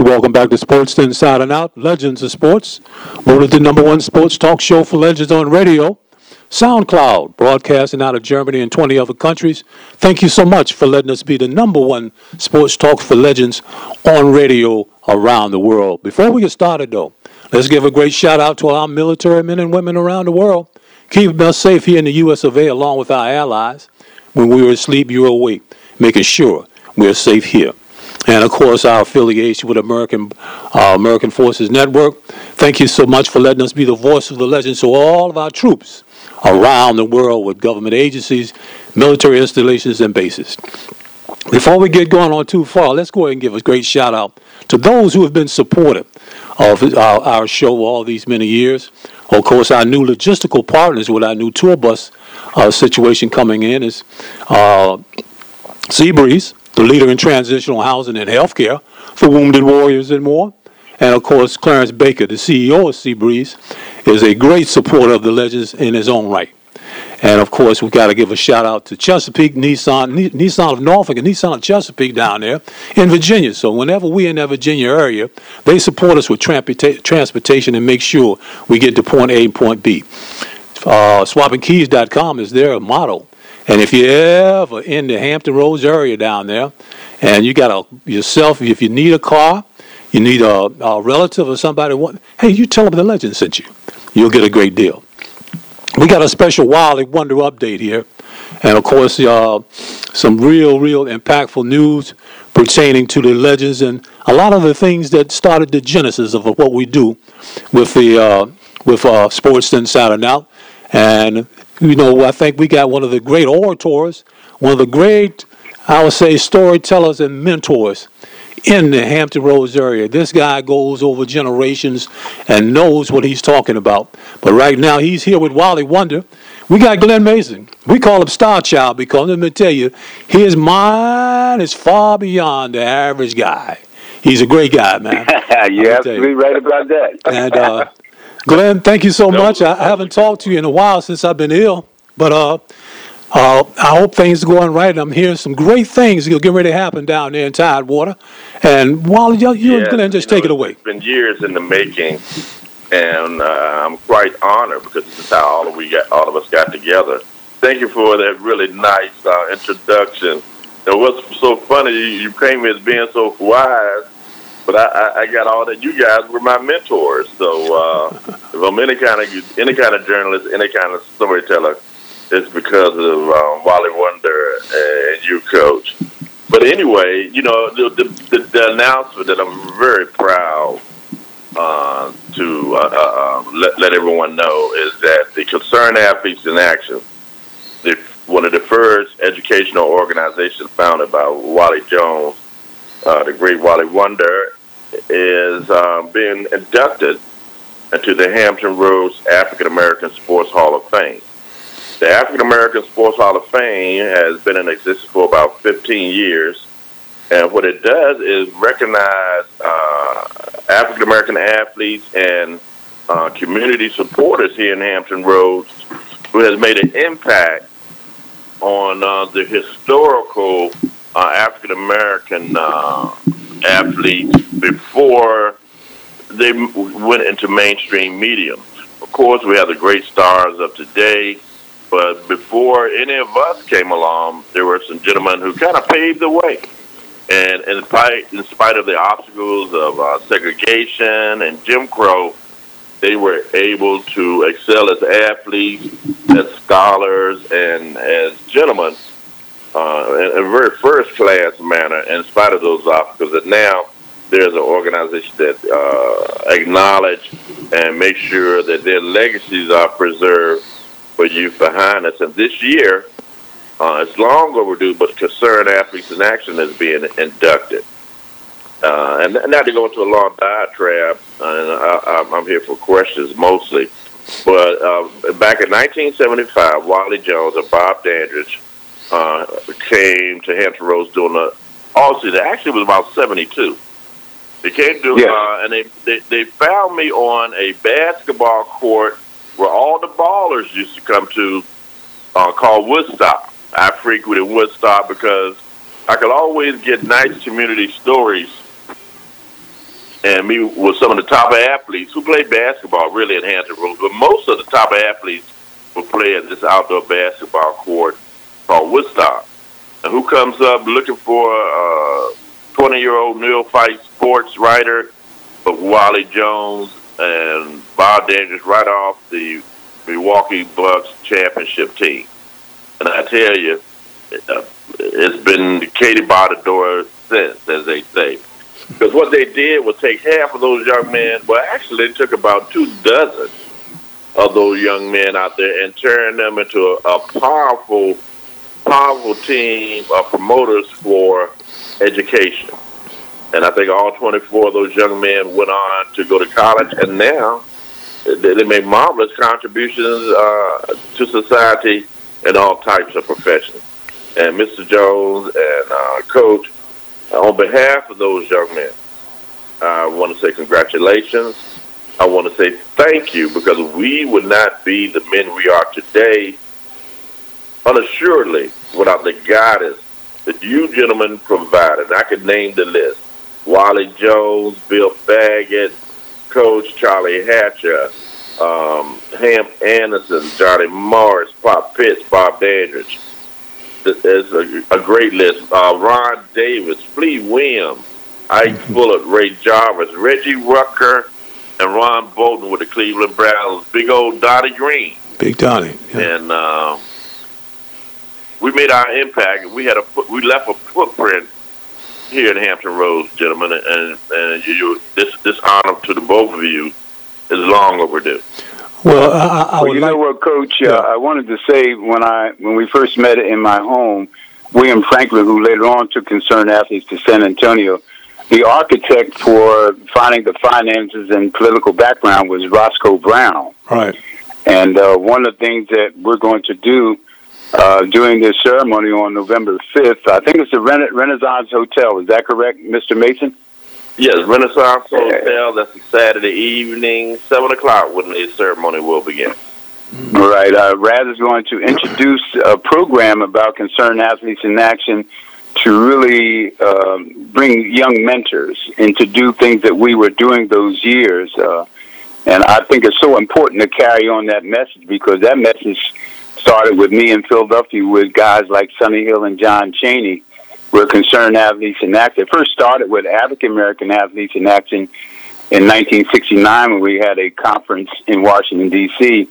welcome back to Sports Inside and Out, Legends of Sports. Voted the number one sports talk show for legends on radio. SoundCloud, broadcasting out of Germany and 20 other countries. Thank you so much for letting us be the number one sports talk for legends on radio around the world. Before we get started, though, let's give a great shout out to our military men and women around the world, keeping us safe here in the U.S. of A. along with our allies. When we were asleep, you were awake, making sure we're safe here and of course our affiliation with American uh, American Forces Network. Thank you so much for letting us be the voice of the legends to all of our troops around the world with government agencies, military installations, and bases. Before we get going on too far, let's go ahead and give a great shout out to those who have been supportive of our, our show all these many years. Of course, our new logistical partners with our new tour bus uh, situation coming in is uh, Seabreeze, the leader in transitional housing and healthcare for wounded warriors and more. And of course, Clarence Baker, the CEO of Seabreeze, is a great supporter of the Legends in his own right. And of course, we've got to give a shout out to Chesapeake Nissan, Nissan of Norfolk, and Nissan of Chesapeake down there in Virginia. So whenever we're in that Virginia area, they support us with transportation and make sure we get to point A and point B. Uh, swappingkeys.com is their motto. And if you ever in the Hampton Roads area down there, and you got a yourself, if you need a car, you need a, a relative or somebody, want, hey, you tell them the legend sent you. You'll get a great deal. We got a special Wali Wonder update here, and of course, uh, some real, real impactful news pertaining to the legends and a lot of the things that started the genesis of what we do with the uh, with uh, Sports Inside and Out. And you know, I think we got one of the great orators, one of the great, I would say, storytellers and mentors in the Hampton Roads area. This guy goes over generations and knows what he's talking about. But right now, he's here with Wali Wonder. We got Glenn Mason. We call him Star Child because let me tell you, his mind is far beyond the average guy. He's a great guy, man. You're absolutely right about that. and uh, Glenn, thank you so no, much. I haven't talked to you in a while since I've been ill, but uh, uh, I hope things are going right. I'm hearing some great things are getting ready to happen down there in Tidewater. And while you, you and Glenn, just take know, it away. It's been years in the making, and uh, I'm quite honored because this is how all of we got, all of us got together. Thank you for that really nice uh, introduction. And what's so funny, you, you came as being so wise but I, I, got all that. You guys were my mentors. So uh, if I'm any kind of any kind of journalist, any kind of storyteller, it's because of um, Wali Wonder and you, Coach. But anyway, you know the, the, the, the announcement that I'm very proud uh, to uh, uh, um, let, let everyone know is that the Concerned Athletes in Action, the, one of the first educational organizations founded by Wali Jones, uh, the great Wali Wonder, is uh, being inducted into the Hampton Roads African American Sports Hall of Fame. The African American Sports Hall of Fame has been in existence for about 15 years, and what it does is recognize uh, African American athletes and uh, community supporters here in Hampton Roads who has made an impact on uh, the historical uh, African American uh, athletes before they went into mainstream media. Of course, we have the great stars of today, but before any of us came along, there were some gentlemen who kind of paved the way. And in spite, in spite of the obstacles of uh, segregation and Jim Crow, they were able to excel as athletes, as scholars, and as gentlemen uh, in a very first class manner in spite of those obstacles. Now there's an organization that uh, acknowledge and make sure that their legacies are preserved for youth behind us. And this year, uh, it's long overdue, but Concerned Athletes in Action is being inducted. Uh, and not to go into a long diatribe, uh, and I, I'm here for questions mostly, but uh, back in 1975, Wali Jones and Bob Dandridge uh, came to Hampton Roads doing the all season. Actually, it was about '72. They came to yeah. uh, and they, they they found me on a basketball court where all the ballers used to come to, uh, called Woodstock. I frequented Woodstock because I could always get nice community stories and me with some of the top athletes who played basketball really in Hampton Roads, but most of the top athletes will play at this outdoor basketball court called Woodstock. And who comes up looking for a 20 year old neophyte sports writer of Wali Jones and Bob Dandridge right off the Milwaukee Bucks championship team. And I tell you, uh, it's been Katie by the door since, as they say. Because what they did was take half of those young men, well, actually, they took about two dozen of those young men out there and turn them into a, a powerful, powerful team of promoters for education. And I think all 24 of those young men went on to go to college, and now they make marvelous contributions uh, to society in all types of professions. And Mr. Jones and uh, Coach, on behalf of those young men, I want to say congratulations. I want to say thank you because we would not be the men we are today unassuredly without the guidance that you gentlemen provided. I could name the list. Wali Jones, Bill Baggett, Coach Charlie Hatcher, um, Ham Anderson, Johnny Morris, Pop Pitts, Bob Dandridge. It's a, a great list. Uh, Ron Davis, Flea Williams, Ike Fullert, Ray Jarvis, Reggie Rucker, and Ron Bolton with the Cleveland Browns. Big old Donnie Green. Big Donnie. Yeah. And uh, we made our impact. We had a we left a footprint here in Hampton Roads, gentlemen, and and you, this this honor to the both of you is long overdue. Well, I, I well, you like, know what, Coach? Uh, I wanted to say when I when we first met in my home, William Franklin, who later on took concerned athletes to San Antonio, the architect for finding the finances and political background was Roscoe Brown. Right. And uh, one of the things that we're going to do uh, during this ceremony on November 5th, I think it's the Rena- Renaissance Hotel. Is that correct, Mr. Mason? Yes, Renaissance Hotel. That's a Saturday evening, seven o'clock, when the ceremony will begin. All right. Uh, Raz is going to introduce a program about concerned athletes in action to really um, bring young mentors and to do things that we were doing those years. Uh, and I think it's so important to carry on that message because that message started with me in Philadelphia with guys like Sonny Hill and John Cheney were concerned athletes in action. It first started with African American athletes in action in 1969 when we had a conference in Washington, D.C.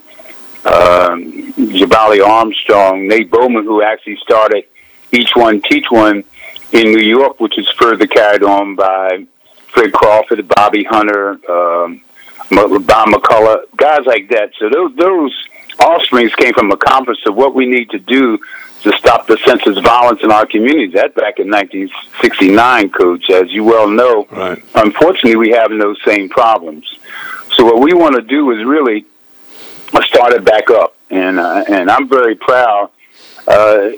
Um, Jabali Armstrong, Nate Bowman, who actually started Each One Teach One in New York, which is further carried on by Fred Crawford, Bobby Hunter, um, Bob McCullough, guys like that. So those, those offsprings came from a conference of what we need to do to stop the senseless violence in our communities. That back in 1969, Coach, as you well know. Right. Unfortunately, we have those same problems. So what we want to do is really start it back up, and uh, and I'm very proud uh,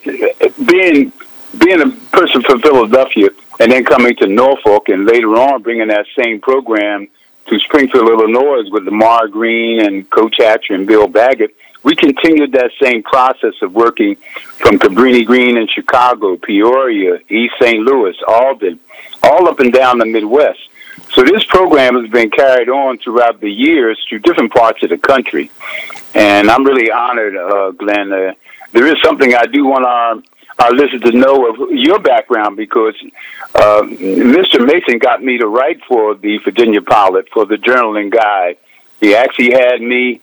being being a person from Philadelphia and then coming to Norfolk and later on bringing that same program to Springfield, Illinois with Lamar Green and Coach Hatcher and Bill Baggett we continued that same process of working from Cabrini Green in Chicago, Peoria, East St. Louis, Albany, all up and down the Midwest. So this program has been carried on throughout the years through different parts of the country. And I'm really honored, uh, Glenn. Uh, there is something I do want our, our listeners to know of your background because uh, Mr. Mason got me to write for the Virginia Pilot, for the Journal and Guide. He actually had me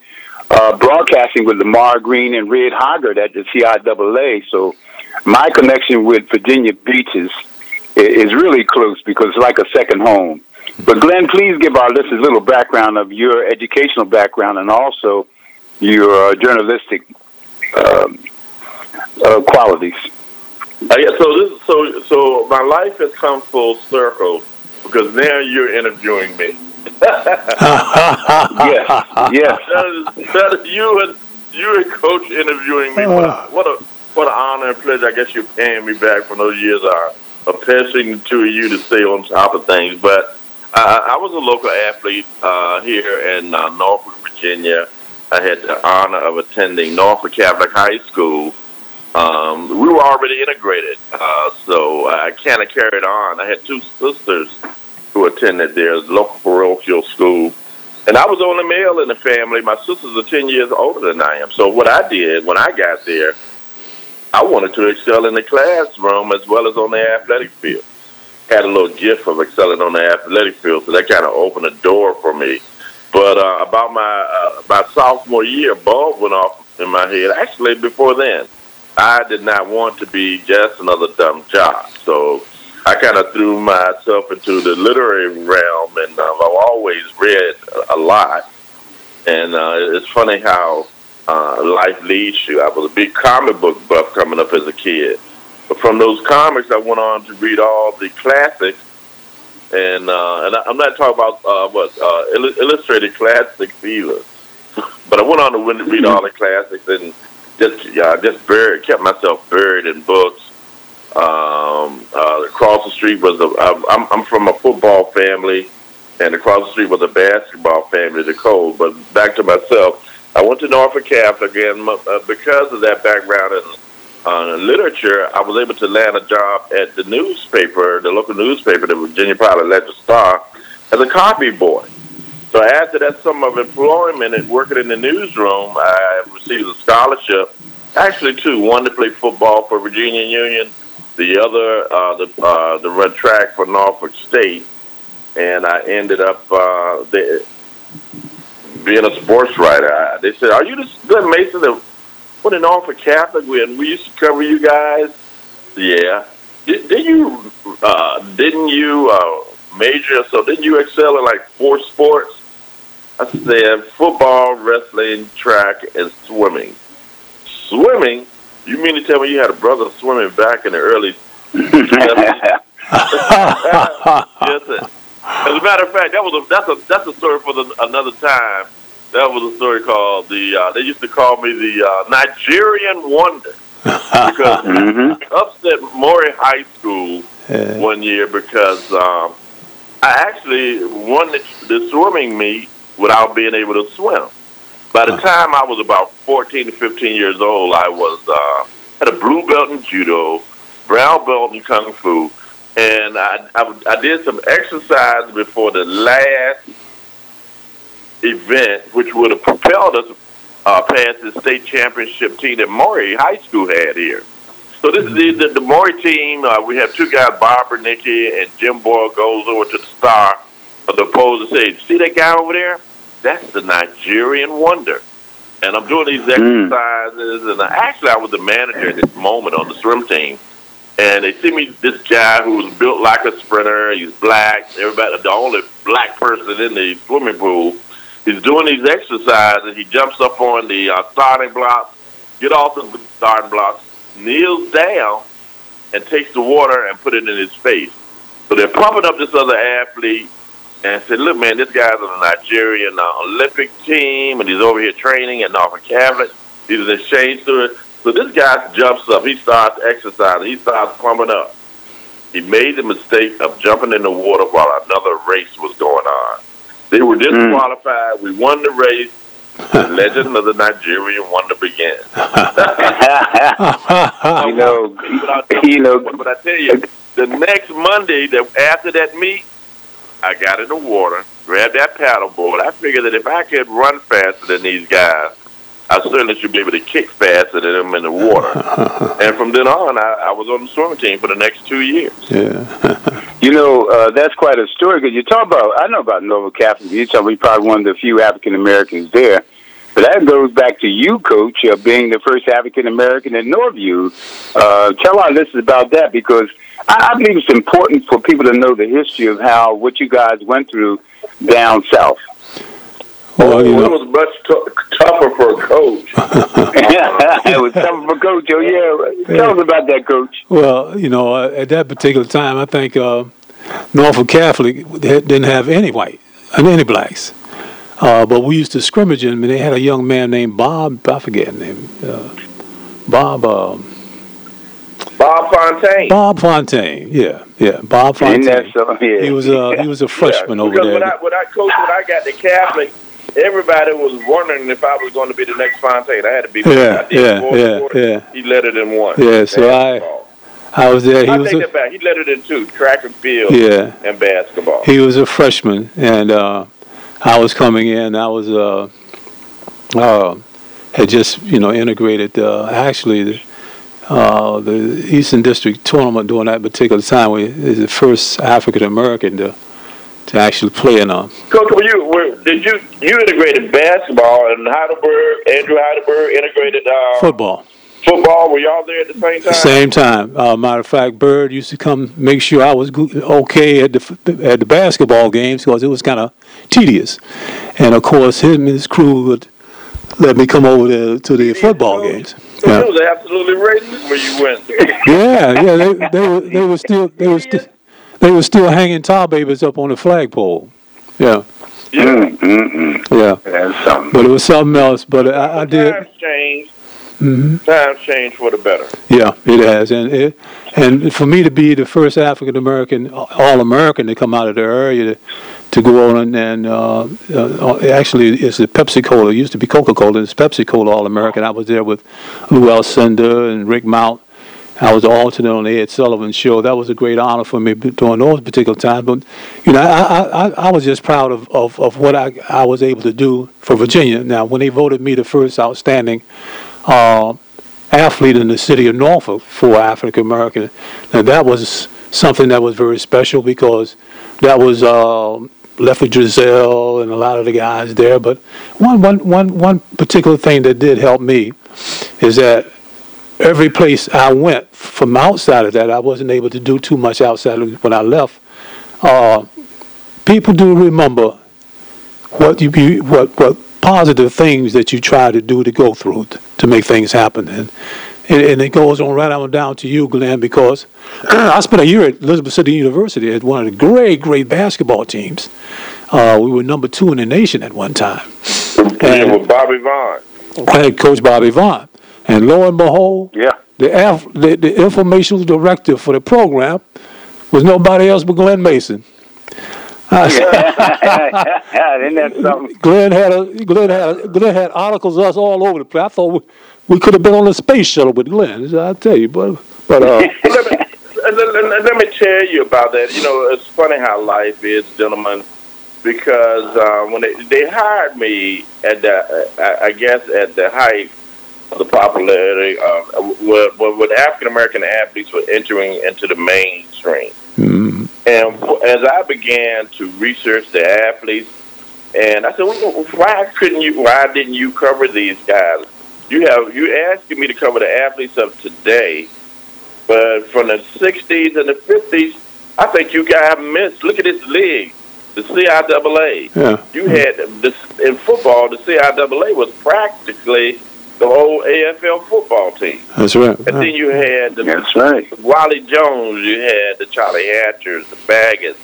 uh, broadcasting with Lamar Green and Red Hoggard at the CIAA. So my connection with Virginia Beach is, is really close because it's like a second home. But Glenn, please give our listeners a little background of your educational background and also your uh, journalistic um, uh, qualities. Uh, yeah, so this, so so my life has come full circle because now you're interviewing me. Yes, yes. That is, that is you and you and Coach interviewing me. What a, what a what an honor and pleasure. I guess you're paying me back for those years are of pestering the two of you to stay on top of things. But uh, I was a local athlete uh, here in uh, Norfolk, Virginia. I had the honor of attending Norfolk Catholic High School. Um, we were already integrated, uh, so I kind of carried on. I had two sisters who attended their local parochial school. And I was only male in the family. My sisters are 10 years older than I am. So what I did when I got there, I wanted to excel in the classroom as well as on the athletic field. Had a little gift of excelling on the athletic field, so that kind of opened a door for me. But uh, about my uh, my sophomore year, bulb went off in my head. Actually, before then, I did not want to be just another dumb job. So I kind of threw myself into the literary realm, and uh, I've always read a lot. And uh, it's funny how uh, life leads you. I was a big comic book buff coming up as a kid. But from those comics, I went on to read all the classics. And uh, and I'm not talking about uh, what uh, illustrated classics either. but I went on to read all the classics and just yeah, just buried, kept myself buried in books. Um, uh, across the street was a. I'm, I'm from a football family, and across the street was a basketball family, the Cole. But back to myself, I went to Norfolk Catholic, and uh, because of that background in uh, literature, I was able to land a job at the newspaper, the local newspaper, the Virginia Pilot Ledger Star, as a copy boy. So after that summer of employment and working in the newsroom, I received a scholarship, actually two, one to play football for Virginia Union, the other uh, the uh, the run track for Norfolk State, and I ended up uh, the, being a sports writer. I, they said, "Are you the good Mason that went in Norfolk Catholic when we used to cover you guys?" Yeah. Did, did you uh, didn't you uh, major? So didn't you excel in like four sports? I said football, wrestling, track, and swimming. Swimming? You mean to tell me you had a brother swimming back in the early? yes, sir. As a matter of fact, that was a that's a that's a story for the, another time. That was a story called the. Uh, they used to call me the uh, Nigerian Wonder because mm-hmm. upset Maury High School yeah. one year because um, I actually won the, the swimming meet without being able to swim. By the time I was about 14 to 15 years old, I was uh, had a blue belt in judo, brown belt in kung fu, and I, I, I did some exercise before the last event, which would have propelled us uh, past the state championship team that Maury High School had here. So this is the, the, the Maury team. Uh, we have two guys, Bob Bernicki and Jim Boyle goes over to the star of the opposing say, see that guy over there? That's the Nigerian wonder. And I'm doing these hmm. exercises, mm. and I, actually I was the manager at this moment on the swim team. And they see me, this guy who's built like a sprinter. He's black. Everybody, the only black person in the swimming pool. He's doing these exercises. He jumps up on the uh, starting blocks, get off the starting blocks, kneels down, and takes the water and put it in his face. So they're pumping up this other athlete and said, "Look, man, this guy's on the Nigerian uh, Olympic team, and he's over here training at Norfolk Catholic. He's an exchange student." So this guy jumps up. He starts exercising. He starts pumping up. He made the mistake of jumping in the water while another race was going on. They were disqualified. Mm. We won the race. the legend of the Nigerian wonder began. you know, but I, you know, but I tell you, the next Monday, that after that meet, I got in the water, grabbed that paddleboard. I figured that if I could run faster than these guys, I certainly should be able to kick faster than them in the water. and from then on, I, I was on the swimming team for the next two years. Yeah. you know, uh, that's quite a story because you talk about, I know about Norfolk Catholic. You talk, we probably one of the few African Americans there. But that goes back to you, Coach, uh, being the first African American in Norview. Uh, tell our listeners about that because I, I believe it's important for people to know the history of how what you guys went through down south. Well, you know. it was much t- tougher for a coach. Yeah, it was tougher for coach. Oh yeah, tell yeah. us about that, coach. Well, you know, uh, at that particular time, I think uh, Norfolk Catholic didn't have any white and any blacks. Uh, but we used to scrimmage them, and they had a young man named Bob. I forget his name. Uh, Bob. Bob Fontaine. Bob Fontaine, yeah, yeah, Bob Fontaine. Yeah. He was a he was a freshman yeah. over there. When I, when I coached, when I got to Catholic, everybody was wondering if I was going to be the next Fontaine. I had to be. Yeah, yeah, yeah, yeah. He led it in one. Yeah, so I, I was there. He I was take a, that back. He led it in two: track and field, yeah. and basketball. He was a freshman, and uh, I was coming in. I was uh, uh, had just you know integrated. Uh, actually, the, uh, the Eastern District tournament during that particular time we is the first African American to to actually play in a Coach, were you were, did you you integrated basketball and Heidelberg, Andrew Heidelberg integrated uh, football. football? Were y'all there at the same time? Same time. Uh, matter of fact, Bird used to come make sure I was okay at the at the basketball games because it was kind of tedious, and of course him and his crew would let me come over there to the football games. So Yeah. it was absolutely racist where you went. Yeah, yeah, they, they were they were still they were still they were still hanging tar babies up on the flagpole. Yeah, yeah. Mm, mm, mm. yeah, That's something. but it was something else. But I, I did. Times changed. Hmm Times changed for the better. Yeah, it has, and it, and for me to be the first African American All American to come out of the area to, to go on and, uh, uh, actually it's the Pepsi Cola. It used to be Coca Cola. It's Pepsi Cola All American. I was there with Lou Alcindor and Rick Mount. I was the alternate on the Ed Sullivan show. That was a great honor for me during those particular times. But you know, I I, I, I was just proud of, of, of what I, I was able to do for Virginia. Now, when they voted me the first outstanding uh, athlete in the city of Norfolk for African American. Now that was something that was very special because that was uh, Lefty Driesell and a lot of the guys there. But one, one, one, one particular thing that did help me is that every place I went from outside of that, I wasn't able to do too much outside of when I left. Uh, people do remember what you- what what positive things that you try to do to go through t- to make things happen. And and, and it goes on right on down to you Glenn because I spent a year at Elizabeth City University at one of the great great basketball teams. Uh, we were number two in the nation at one time. And with Bobby Vaughn. I had Coach Bobby Vaughn. And lo and behold Yeah. the, F, the the informational director for the program was nobody else but Glenn Mason I said, Isn't that something? Glenn had a Glenn had a, Glenn had articles of us all over the place. I thought we, we could have been on the space shuttle with Glenn. I tell you, but but uh, let, me, let, let- let me tell you about that. You know, it's funny how life is, gentlemen, because uh, when they, they hired me at the, I, I guess at the height of the popularity of when, when African American athletes were entering into the mainstream. mm, And as I began to research the athletes, and I said, well, why couldn't you? Why didn't you cover these guys? You have you asking me to cover the athletes of today, but from the '60s and the '50s, I think you guys missed. Look at this league, the CIAA. yeah, You had this in football. The CIAA was practically the whole AFL football team, that's right. and then you had the That's right. Wali Jones, you had the Charlie Hatchers, the Baggetts,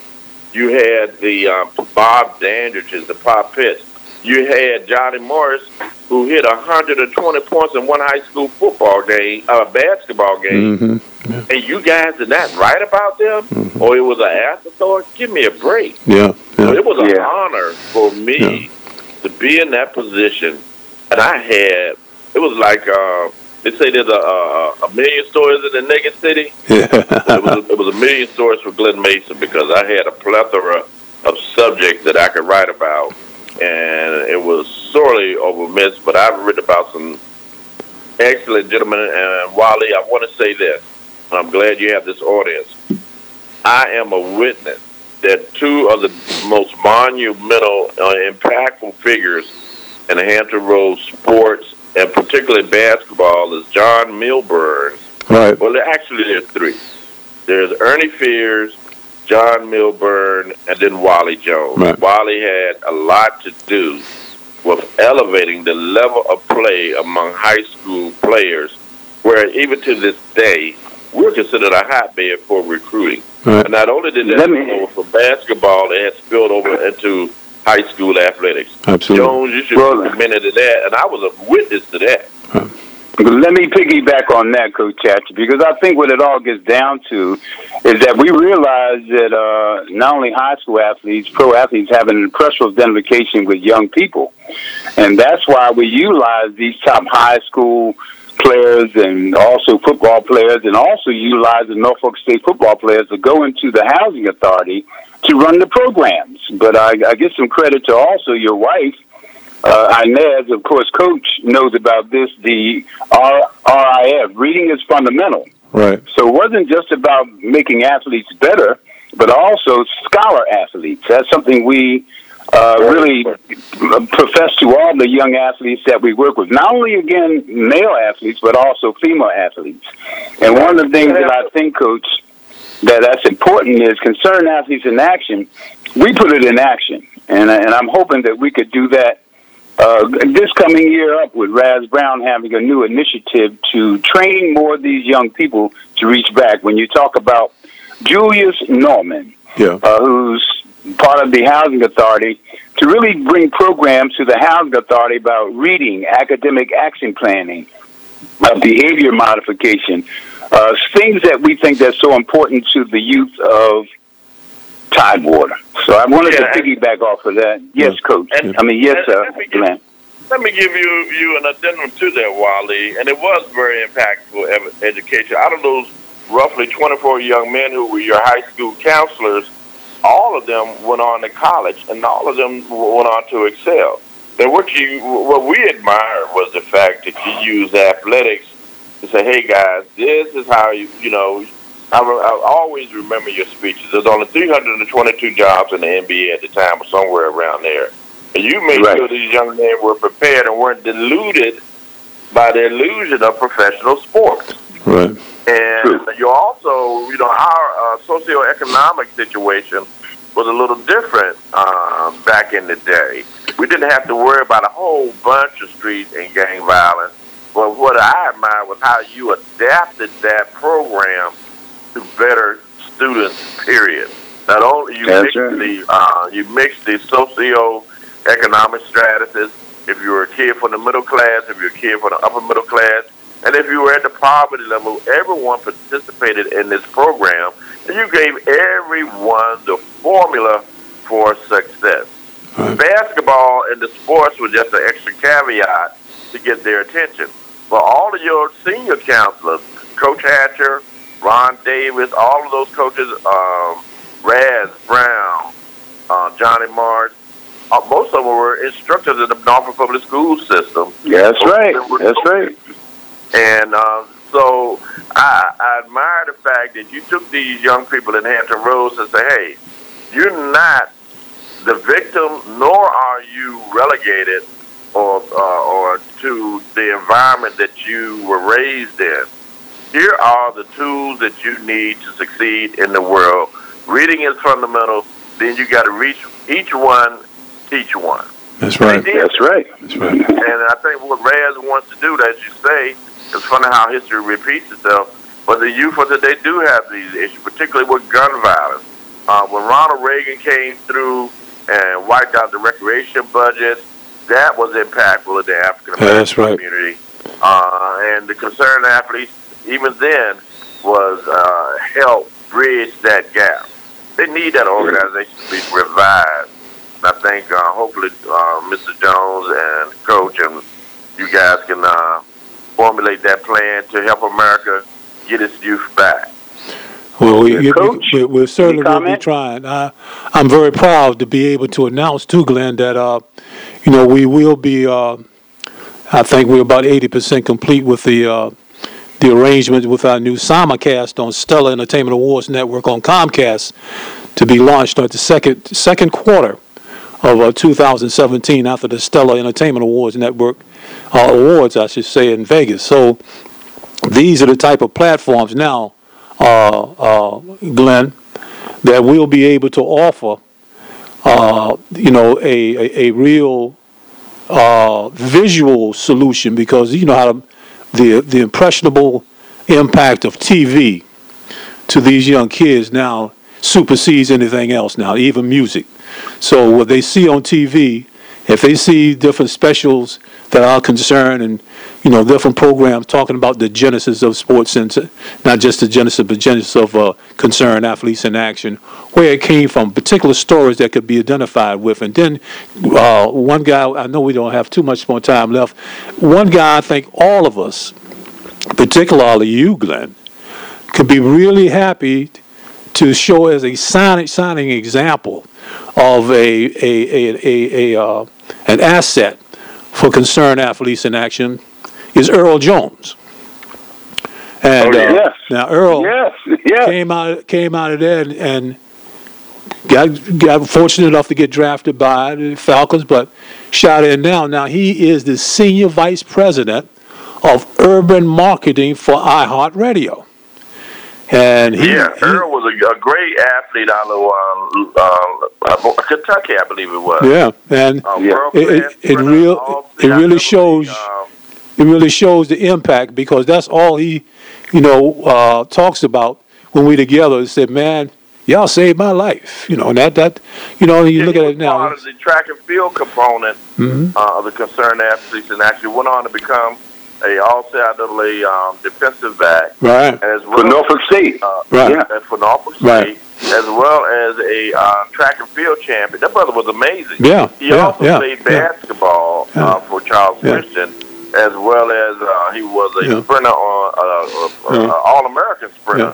you had the um, Bob Dandridges, the Pop Pitts, you had Johnny Morris, who hit 120 points in one high school football game, uh, basketball game, hmm and you guys did not write about them, or it was an afterthought. Give me a break. Yeah, So yeah, it was an Yeah. honor for me to be in that position, and I had. It was like uh, they say there's a, a, a million stories in the naked city it was it was a million stories for Glenn Mason because I had a plethora of subjects that I could write about, and it was sorely overmissed. But I've written about some excellent gentlemen. And Wali, I want to say this. And I'm glad you have this audience. I am a witness that two of the most monumental, uh, impactful figures in the Hampton Roads sports, and particularly basketball, is John Milburn right. well, actually, there's three. There's Ernie Fears, John Milburn, and then Wali Jones. Right. Wali had a lot to do with elevating the level of play among high school players, where even to this day, we're considered a hotbed for recruiting. Right. And not only did that spill over for basketball, it had spilled over into high school athletics. Absolutely. Jones, you should Well- be committed to that, and I was a witness to that. But let me piggyback on that, Coach Hatcher, because I think what it all gets down to is that we realize that uh, not only high school athletes, pro athletes have an impressive identification with young people. And that's why we utilize these top high school players and also football players, and also utilize the Norfolk State football players to go into the housing authority to run the programs. But I, I give some credit to also your wife, uh, Inez, of course, Coach knows about this. The R- RIF, reading is fundamental. Right. So it wasn't just about making athletes better, but also scholar athletes. That's something we uh, really profess to all the young athletes that we work with. Not only again male athletes, but also female athletes. And one of the things that I think, Coach, that that's important is concern athletes in action. We put it in action, and and I'm hoping that we could do that. Uh, this coming year up with Raz Brown having a new initiative to train more of these young people to reach back. When you talk about Julius Norman, Yeah. uh, who's part of the Housing Authority, to really bring programs to the Housing Authority about reading, academic action planning, uh, behavior modification, uh, things that we think that's so important to the youth of Tidewater. So I wanted Yeah, to piggyback off of that. Yes, Yeah. Coach. And- I mean, yes, and uh, let me give- Glenn. Let me give you you an addendum to that, Wali, and it was very impactful education. Out of those roughly 24 young men who were your high school counselors, all of them went on to college, and all of them went on to excel. And what you what we admired was the fact that you used athletics to say, "Hey guys, this is how you you know." I, re- I always remember your speeches. There's only 322 jobs in the NBA at the time, or somewhere around there. And you made Right. sure these young men were prepared and weren't deluded by the illusion of professional sports. Right. And True. you also, you know, our uh, socioeconomic situation was a little different uh, back in the day. We didn't have to worry about a whole bunch of street and gang violence. But what I admire was how you adapted that program to better students. Period. Not only you That's mixed right. the uh, you mixed the socio-economic stratus. If you were a kid from the middle class, if you're a kid from the upper middle class, and if you were at the poverty level, everyone participated in this program, and you gave everyone the formula for success. Right. Basketball and the sports were just an extra caveat to get their attention. But all of your senior counselors, Coach Hatcher, Ron Davis, all of those coaches, um, Raz Brown, uh, Johnny Mars, uh, most of them were instructors in the Norfolk Public School system. That's right. That's right. And uh, so I, I admire the fact that you took these young people in Hampton Roads and say, hey, you're not the victim, nor are you relegated or, uh, or to the environment that you were raised in. Here are the tools that you need to succeed in the world. Reading is fundamental. Then you got to reach each one, teach one. That's right. That's right. That's right. and I think what Raz wants to do, as you say, it's funny how history repeats itself. But the youth of today do have these issues, particularly with gun violence. Uh, when Ronald Reagan came through and wiped out the recreation budget, that was impactful in the African American right. community. Uh, and the concerned athletes, even then, was uh, help bridge that gap. They need that organization to be revived. And I think uh, hopefully uh, Mr. Jones and Coach and you guys can uh, formulate that plan to help America get its youth back. Well, we, Yeah, we, Coach, we, we certainly any will be trying. I, I'm very proud to be able to announce too, Glenn, that uh, you know we will be. Uh, I think we're about 80% complete with the uh, the arrangement with our new simulcast on Stellar Entertainment Awards Network on Comcast to be launched at the second second quarter of uh, 2017 after the Stellar Entertainment Awards Network uh, awards, I should say, in Vegas. So these are the type of platforms now uh, uh, Glenn, that we'll be able to offer, uh, you know, a, a, a real uh, visual solution because you know how to, the the impressionable impact of TV to these young kids now supersedes anything else now, even music. So what they see on TV, if they see different specials that are concerned and you know different programs talking about the genesis of sports and not just the genesis but genesis of uh, concerned athletes in action, where it came from, particular stories that could be identified with, and then uh, one guy I know we don't have too much more time left. One guy I think all of us particularly you, Glenn, could be really happy to show as a signing, signing example of a, a, a, a, a uh, an asset for concerned athletes in action is Earl Jones. And Oh, uh, yes. now Earl Yes, yes. came out came out of there and, and got got fortunate enough to get drafted by the Falcons, but shot in now. Now he is the senior vice president of urban marketing for iHeartRadio. And he, Yeah, he- Earl was a, a great athlete out of uh, uh, Kentucky, I believe it was. yeah, and Uh, Yeah. It- it- it real- all it really shows- um, it really shows the impact because that's all he, you know, uh, talks about when we together. He said, "Man, y'all saved my life," you know, and that that, you know, you yeah, look he at was it now. Part of the track and field component Mhm. uh, of the concerned athletes, and actually went on to become a all-NCAA um, defensive back, Right, as well For Norfolk State. uh, Right. Yeah. as for Norfolk State, Right. as well as a uh, track and field champion. That brother was amazing. Yeah, He yeah, also yeah, played basketball Yeah. uh, for Charles Yeah. Christian, as well as uh, he was a Yeah. sprinter on uh, uh, uh, Yeah. All-American sprinter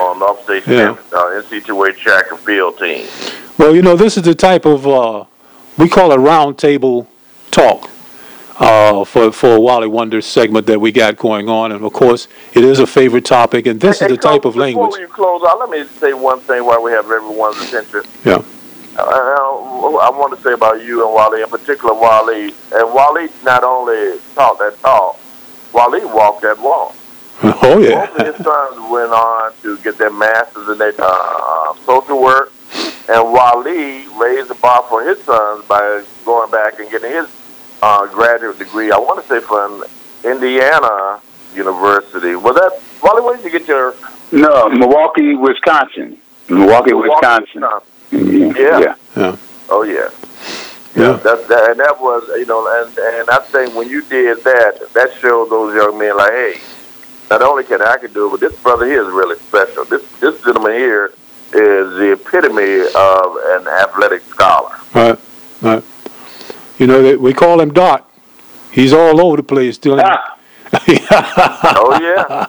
on North State Yeah. uh, NCAA track and field team. Well, you know, this is the type of uh, we call it roundtable talk uh, for for Wali Wonder segment that we got going on, and of course, it is a favorite topic, and this Hey, is the type of language. Before you close out, let me say one thing while we have everyone's attention. Yeah, Uh, I want to say about you and Wali, in particular Wali. And Wali not only talked that talk, Wali walked that walk. oh Both of yeah, his sons went on to get their masters in their uh, social work, and Wali raised the bar for his sons by going back and getting his uh, graduate degree. I want to say from Indiana University. Was that Wali? Where did you get your No, Milwaukee, Wisconsin. Milwaukee, Wisconsin. Yeah. yeah. yeah, Oh yeah. yeah. That, that and that was you know and and I think when you did that, that showed those young men like, hey, not only can I can do it, but this brother here is really special. This this gentleman here is the epitome of an athletic scholar. Right, right. You know, we call him Dot. He's all over the place, still. Ah, Oh yeah,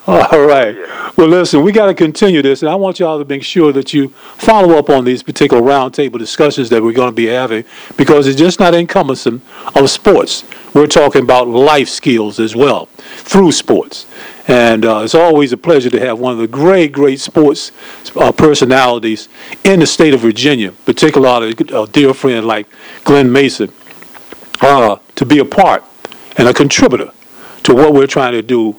All right. Yeah. Well, listen, we got to continue this, and I want y'all to make sure that you follow up on these particular roundtable discussions that we're going to be having because it's just not encompassing of sports. We're talking about life skills as well through sports. And uh, it's always a pleasure to have one of the great, great sports uh, personalities in the state of Virginia, particularly a dear friend like Glenn Mason, uh, to be a part and a contributor to what we're trying to do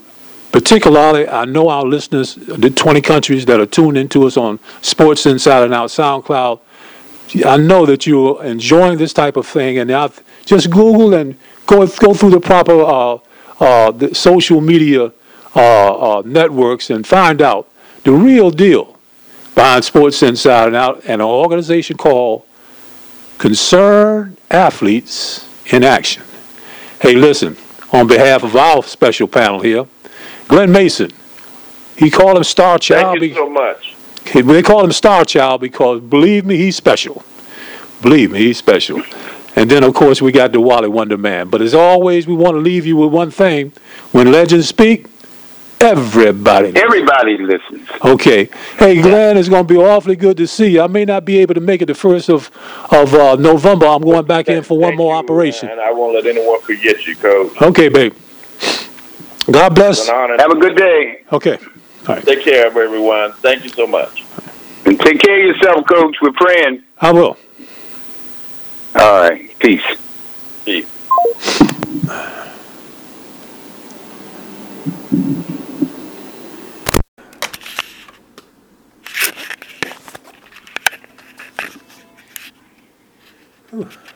particularly, I know our listeners, the 20 countries that are tuned into us on Sports Inside and Out SoundCloud, I know that you're enjoying this type of thing, and now just Google and go go through the proper uh, uh, the social media uh, uh, networks and find out the real deal behind Sports Inside and Out, and an organization called Concerned Athletes in Action. Hey, listen, on behalf of our special panel here, Glenn Mason. He called him Star Child. thank you be- so much. he- they call him Star Child because, believe me, he's special. Believe me, he's special. And then, of course, we got the Wali Wonder Man. But as always, we want to leave you with one thing. When legends speak, everybody. everybody listens. Okay. Hey, Glenn, it's going to be awfully good to see you. I may not be able to make it the first of of uh, November. I'm going back in for one more you, operation. and I won't let anyone forget you, Coach. Okay, babe. God bless. An honor. Have a good day. Okay. Take care of everyone. Thank you so much. And take care of yourself, Coach. We're praying. I will. All right. Peace. Peace. Oof.